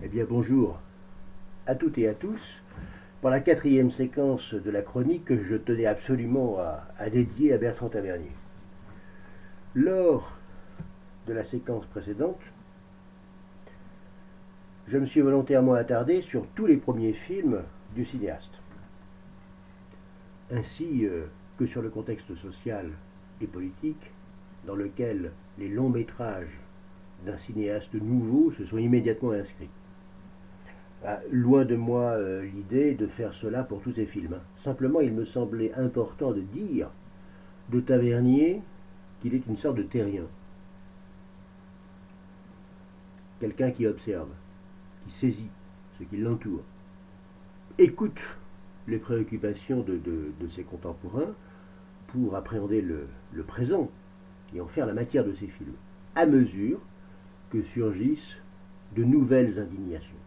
Eh bien bonjour à toutes et à tous pour la quatrième séquence de la chronique que je tenais absolument à, dédier à Bertrand Tavernier. Lors de la séquence précédente, je me suis volontairement attardé sur tous les premiers films du cinéaste, ainsi euh, que sur le contexte social et politique dans lequel les longs métrages d'un cinéaste nouveau se sont immédiatement inscrits. Ah, loin de moi euh, l'idée de faire cela pour tous ces films. Simplement, il me semblait important de dire de Tavernier qu'il est une sorte de terrien. Quelqu'un qui observe, qui saisit ce qui l'entoure, écoute les préoccupations de, ses contemporains pour appréhender le présent et en faire la matière de ses films, à mesure que surgissent de nouvelles indignations.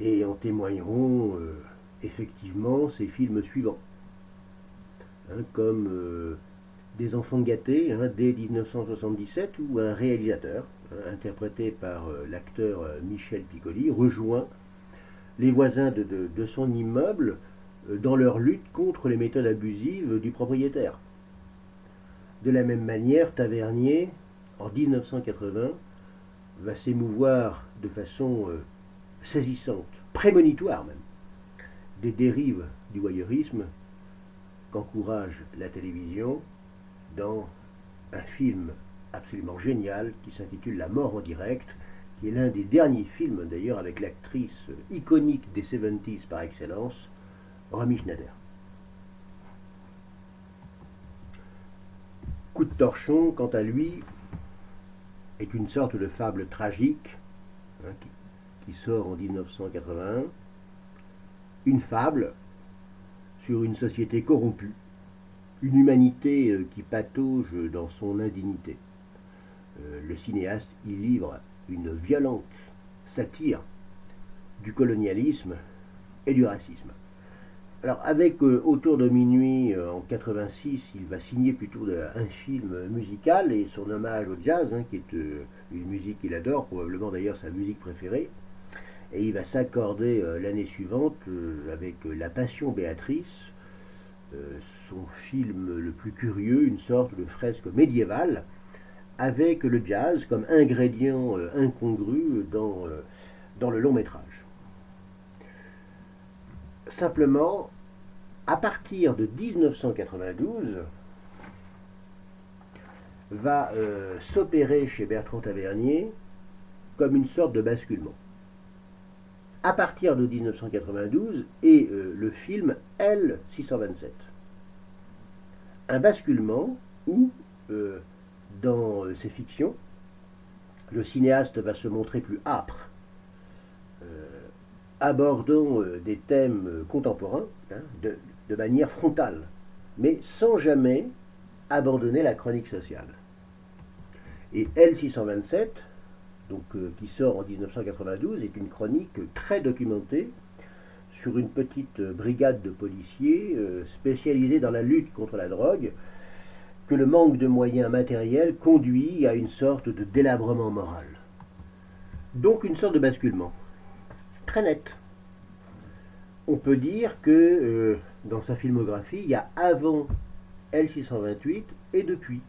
Et en témoigneront euh, effectivement ces films suivants, hein, comme euh, Des enfants gâtés hein, dès 1977, où un réalisateur, hein, interprété par euh, l'acteur Michel Piccoli, rejoint les voisins de, de son immeuble dans leur lutte contre les méthodes abusives du propriétaire. De la même manière, Tavernier, en 1980, va s'émouvoir de façon saisissante, prémonitoire même, des dérives du voyeurisme qu'encourage la télévision dans un film absolument génial qui s'intitule La mort en direct, qui est l'un des derniers films d'ailleurs avec l'actrice iconique des 70s par excellence, Romy Schneider. Coup de torchon, quant à lui, est une sorte de fable tragique hein, sort en 1981, une fable sur une société corrompue, une humanité euh, qui patauge dans son indignité. Euh, le cinéaste y livre une violente satire du colonialisme et du racisme. Alors avec euh, Autour de minuit en 86, il va signer plutôt un film musical et son hommage au jazz, hein, qui est une musique qu'il adore, probablement d'ailleurs sa musique préférée et il va s'accorder euh, l'année suivante euh, avec euh, La Passion Béatrice, son film le plus curieux, une sorte de fresque médiévale, avec le jazz comme ingrédient incongru dans, dans le long métrage. Simplement, à partir de 1992, va s'opérer chez Bertrand Tavernier comme une sorte de basculement à partir de 1992 et euh, le film L627. Un basculement où, euh, dans euh, ses fictions, le cinéaste va se montrer plus âpre, abordant des thèmes contemporains hein, de manière frontale, mais sans jamais abandonner la chronique sociale. Et L627 euh, qui sort en 1992, est une chronique très documentée sur une petite brigade de policiers euh, spécialisés dans la lutte contre la drogue, que le manque de moyens matériels conduit à une sorte de délabrement moral. Donc une sorte de basculement. Très net. On peut dire que euh, dans sa filmographie, il y a avant L628 et depuis.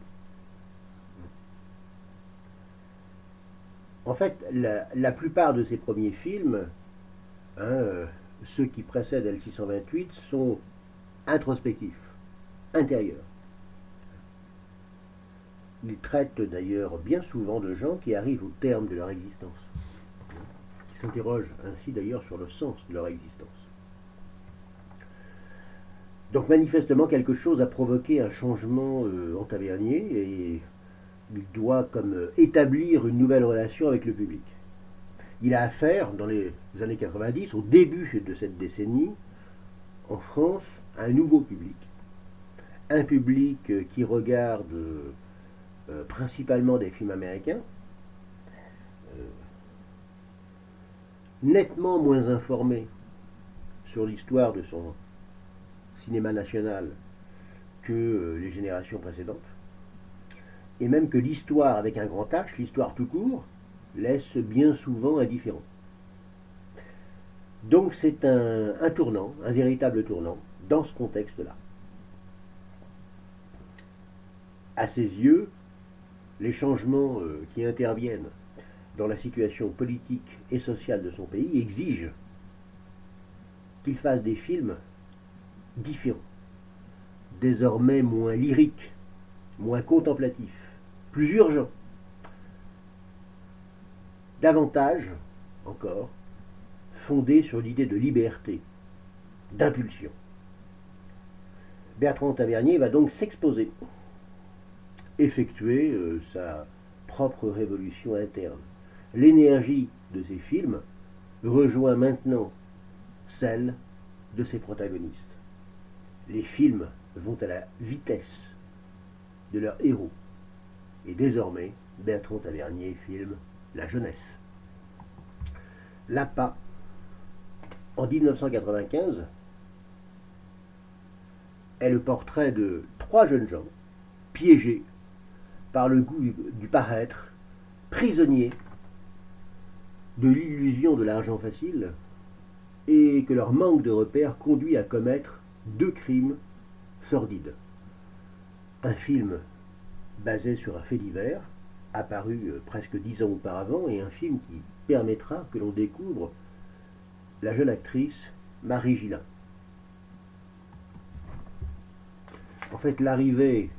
En fait, la, plupart de ses premiers films, hein, euh, ceux qui précèdent L628, sont introspectifs, intérieurs. Il traite d'ailleurs bien souvent de gens qui arrivent au terme de leur existence, qui s'interrogent ainsi d'ailleurs sur le sens de leur existence. Donc manifestement quelque chose a provoqué un changement euh, en Tavernier et il doit comme euh, établir une nouvelle relation avec le public. Il a affaire, dans les années 90, au début de cette décennie, en France, à un nouveau public. Un public euh, qui regarde euh, principalement des films américains, nettement moins informé sur l'histoire de son cinéma national que les générations précédentes et même que l'histoire avec un grand H, l'histoire tout court, laisse bien souvent indifférent. Donc c'est un, un tournant, un véritable tournant, dans ce contexte-là. À ses yeux, les changements euh, qui interviennent dans la situation politique et sociale de son pays exigent qu'il fasse des films différents, désormais moins lyriques, moins contemplatifs, plus urgents, davantage encore fondés sur l'idée de liberté, d'impulsion. Bertrand Tavernier va donc s'exposer, effectuer euh, sa propre révolution interne. L'énergie de ses films rejoint maintenant celle de ses protagonistes. Les films vont à la vitesse de leurs héros. Et désormais, Bertrand Tavernier filme la jeunesse. L'appât, en 1995, est le portrait de trois jeunes gens piégés par le goût du paraître, prisonniers de l'illusion de l'argent facile, et que leur manque de repères conduit à commettre deux crimes sordides. Un film basé sur un fait divers, apparu euh, presque dix ans auparavant, et un film qui permettra que l'on découvre la jeune actrice Marie Gillin. En fait, l'arrivée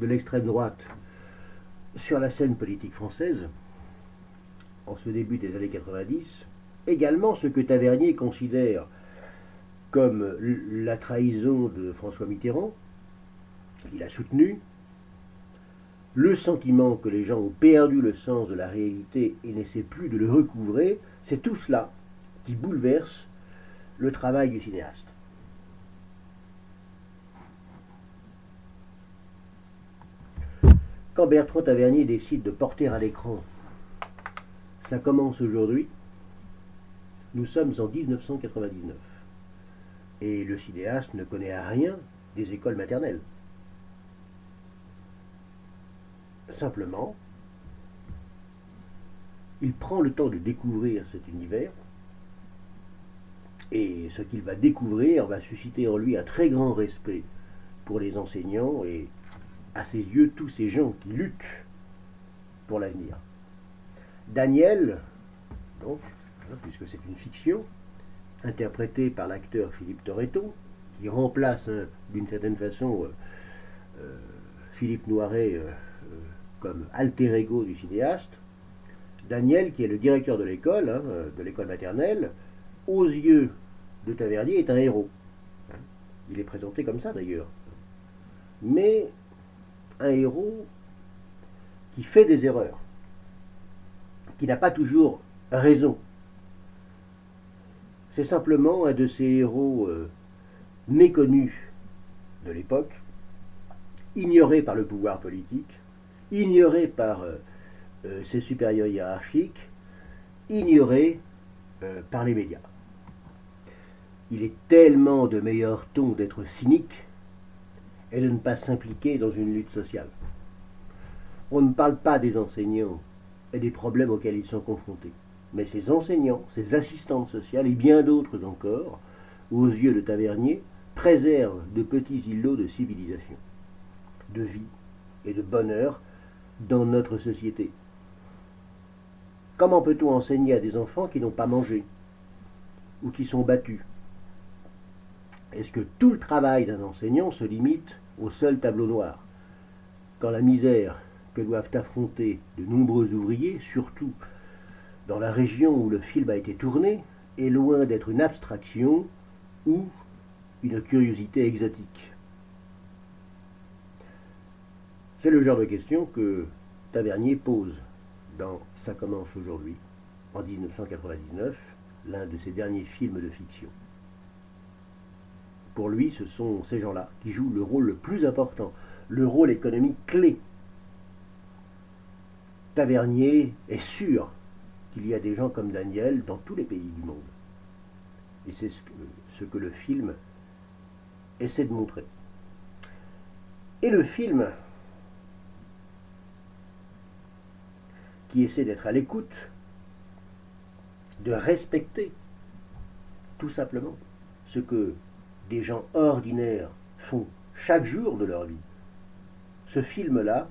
de l'extrême droite sur la scène politique française, en ce début des années 90, également ce que Tavernier considère comme la trahison de François Mitterrand, qu'il a soutenu, le sentiment que les gens ont perdu le sens de la réalité et n'essaient plus de le recouvrer, c'est tout cela qui bouleverse le travail du cinéaste. Quand Bertrand Tavernier décide de porter à l'écran Ça commence aujourd'hui, nous sommes en 1999. Et le cinéaste ne connaît rien des écoles maternelles. Simplement, il prend le temps de découvrir cet univers et ce qu'il va découvrir va susciter en lui un très grand respect pour les enseignants et à ses yeux tous ces gens qui luttent pour l'avenir. Daniel, donc, hein, puisque c'est une fiction, interprétée par l'acteur Philippe Toretto, qui remplace hein, d'une certaine façon euh, euh, Philippe Noiret euh, comme alter ego du cinéaste, Daniel, qui est le directeur de l'école, hein, de l'école maternelle, aux yeux de Tavernier, est un héros. Il est présenté comme ça d'ailleurs. Mais un héros qui fait des erreurs, qui n'a pas toujours raison. C'est simplement un de ces héros euh, méconnus de l'époque, ignoré par le pouvoir politique, ignoré par euh, euh, ses supérieurs hiérarchiques, ignoré par les médias. Il est tellement de meilleur ton d'être cynique et de ne pas s'impliquer dans une lutte sociale. On ne parle pas des enseignants et des problèmes auxquels ils sont confrontés, mais ces enseignants, ces assistantes sociales et bien d'autres encore, aux yeux de Tavernier, préservent de petits îlots de civilisation, de vie et de bonheur dans notre société. Comment peut-on enseigner à des enfants qui n'ont pas mangé ou qui sont battus? Est-ce que tout le travail d'un enseignant se limite au seul tableau noir. Quand la misère que doivent affronter de nombreux ouvriers, surtout dans la région où le film a été tourné, est loin d'être une abstraction ou une curiosité exotique? C'est le genre de question que Tavernier pose dans Ça commence aujourd'hui, en 1999, l'un de ses derniers films de fiction. Pour lui, ce sont ces gens-là qui jouent le rôle le plus important, le rôle économique clé. Tavernier est sûr qu'il y a des gens comme Daniel dans tous les pays du monde. Et c'est ce que, le film essaie de montrer. Et le film, qui essaie d'être à l'écoute, de respecter tout simplement ce que des gens ordinaires font chaque jour de leur vie, ce film-là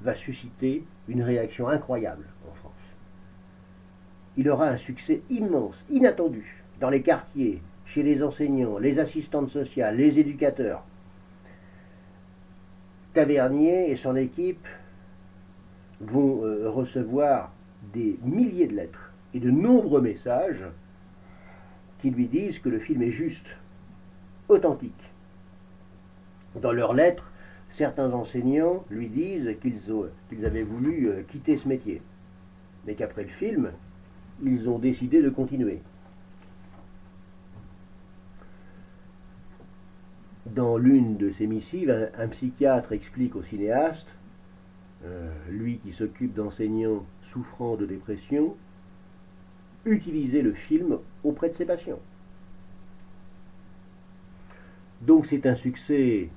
va susciter une réaction incroyable en France. Il aura un succès immense, inattendu, dans les quartiers, chez les enseignants, les assistantes sociales, les éducateurs. Tavernier et son équipe vont euh, recevoir des milliers de lettres et de nombreux messages qui lui disent que le film est juste, authentique. Dans leurs lettres, certains enseignants lui disent qu'ils avaient voulu euh, quitter ce métier, mais qu'après le film, ils ont décidé de continuer. Dans l'une de ses missives, un, psychiatre explique au cinéaste, euh, lui qui s'occupe d'enseignants souffrant de dépression, utiliser le film auprès de ses patients. Donc c'est un succès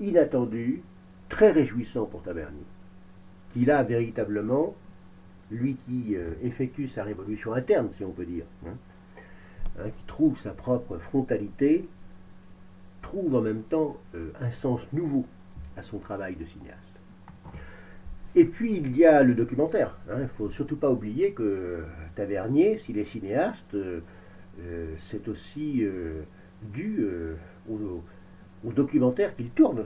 inattendu, très réjouissant pour Tavernier, qu'il a véritablement, lui qui euh, effectue sa révolution interne, si on peut dire, hein, hein, qui trouve sa propre frontalité, trouve en même temps euh, un sens nouveau à son travail de cinéaste. Et puis il y a le documentaire. Hein. Il ne faut surtout pas oublier que Tavernier, s'il est cinéaste, euh, c'est aussi dû au, documentaire qu'il tourne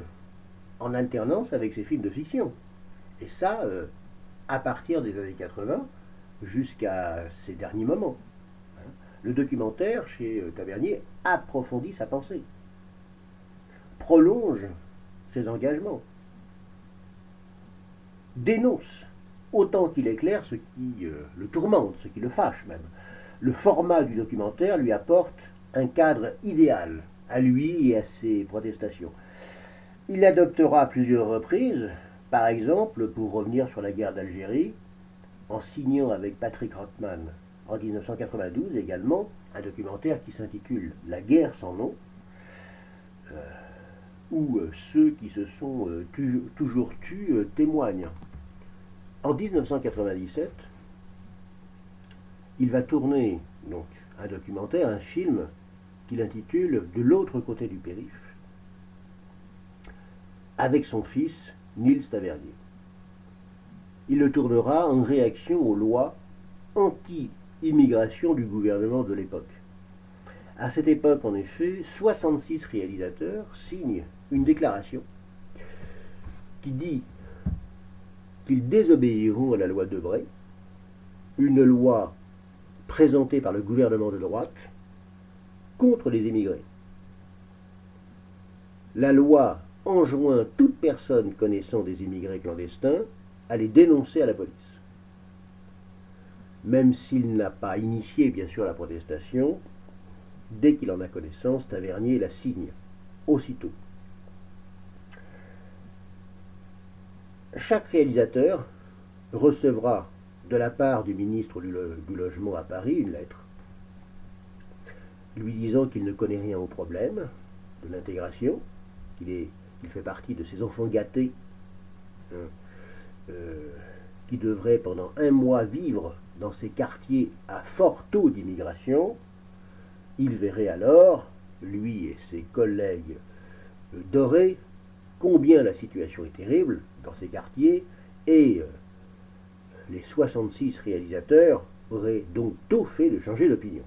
en alternance avec ses films de fiction. Et ça, euh, à partir des années 80 jusqu'à ces derniers moments. Hein. Le documentaire chez euh, Tavernier approfondit sa pensée, prolonge ses engagements, dénonce autant qu'il éclaire ce qui euh, le tourmente, ce qui le fâche même. Le format du documentaire lui apporte un cadre idéal à lui et à ses protestations. Il adoptera à plusieurs reprises, par exemple pour revenir sur la guerre d'Algérie, en signant avec Patrick Rothman en 1992 également un documentaire qui s'intitule La guerre sans nom, euh, où euh, ceux qui se sont euh, toujours tus témoignent. En 1997, il va tourner donc un documentaire, un film qu'il intitule De l'autre côté du périph, avec son fils Niels Tavernier. Il le tournera en réaction aux lois anti-immigration du gouvernement de l'époque. À cette époque, en effet, 66 réalisateurs signent une déclaration qui dit qu'ils désobéiront à la loi de Bray, une loi présentée par le gouvernement de droite, contre les émigrés. La loi enjoint toute personne connaissant des immigrés clandestins à les dénoncer à la police. Même s'il n'a pas initié, bien sûr, la protestation, dès qu'il en a connaissance, Tavernier la signe, aussitôt. Chaque réalisateur recevra de la part du ministre du, Logement à Paris une lettre lui disant qu'il ne connaît rien au problème de l'intégration, qu'il fait partie de ces enfants gâtés hein, euh, qui devraient pendant un mois vivre dans ces quartiers à fort taux d'immigration, il verrait alors, lui et ses collègues euh, dorés, combien la situation est terrible dans ces quartiers, et euh, les 66 réalisateurs auraient donc tôt fait de changer d'opinion.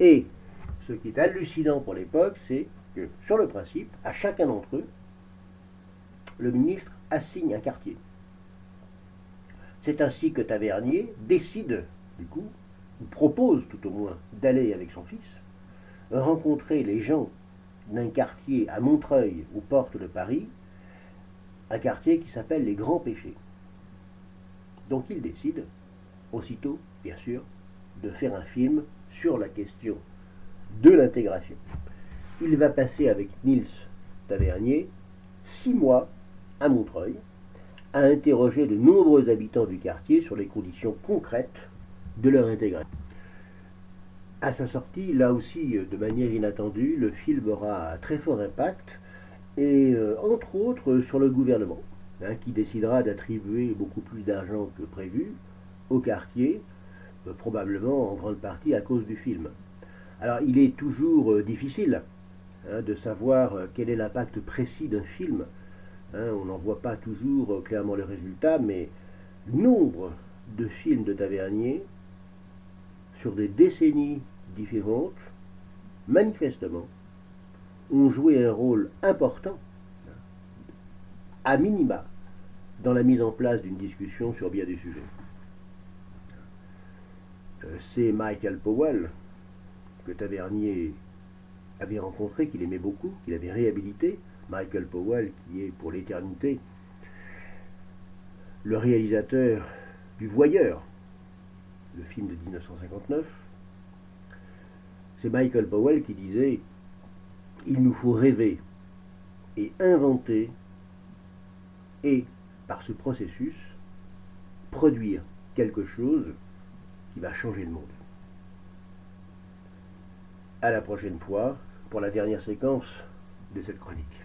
Et ce qui est hallucinant pour l'époque, c'est que, sur le principe, à chacun d'entre eux, le ministre assigne un quartier. C'est ainsi que Tavernier décide, du coup, ou propose tout au moins, d'aller avec son fils, rencontrer les gens d'un quartier à Montreuil, aux portes de Paris, un quartier qui s'appelle les Grands Péchés. Donc il décide, aussitôt, bien sûr, de faire un film sur la question de l'intégration. Il va passer avec Niels Tavernier six mois à Montreuil à interroger de nombreux habitants du quartier sur les conditions concrètes de leur intégration. À sa sortie, là aussi de manière inattendue, le film aura très fort impact et euh, entre autres sur le gouvernement, hein, qui décidera d'attribuer beaucoup plus d'argent que prévu au quartier, euh, probablement en grande partie à cause du film. Alors il est toujours euh, difficile hein, de savoir quel est l'impact précis d'un film. Hein, on n'en voit pas toujours clairement le résultat, mais nombre de films de Tavernier sur des décennies manifestement, ont joué un rôle important, à minima, dans la mise en place d'une discussion sur bien des sujets. Euh, c'est Michael Powell, que Tavernier avait rencontré, qu'il aimait beaucoup, qu'il avait réhabilité. Michael Powell, qui est pour l'éternité le réalisateur du Voyeur, le film de 1959. C'est Michael Powell qui disait il nous faut rêver et inventer et, par ce processus, produire quelque chose qui va changer le monde. À la prochaine fois pour la dernière séquence de cette chronique.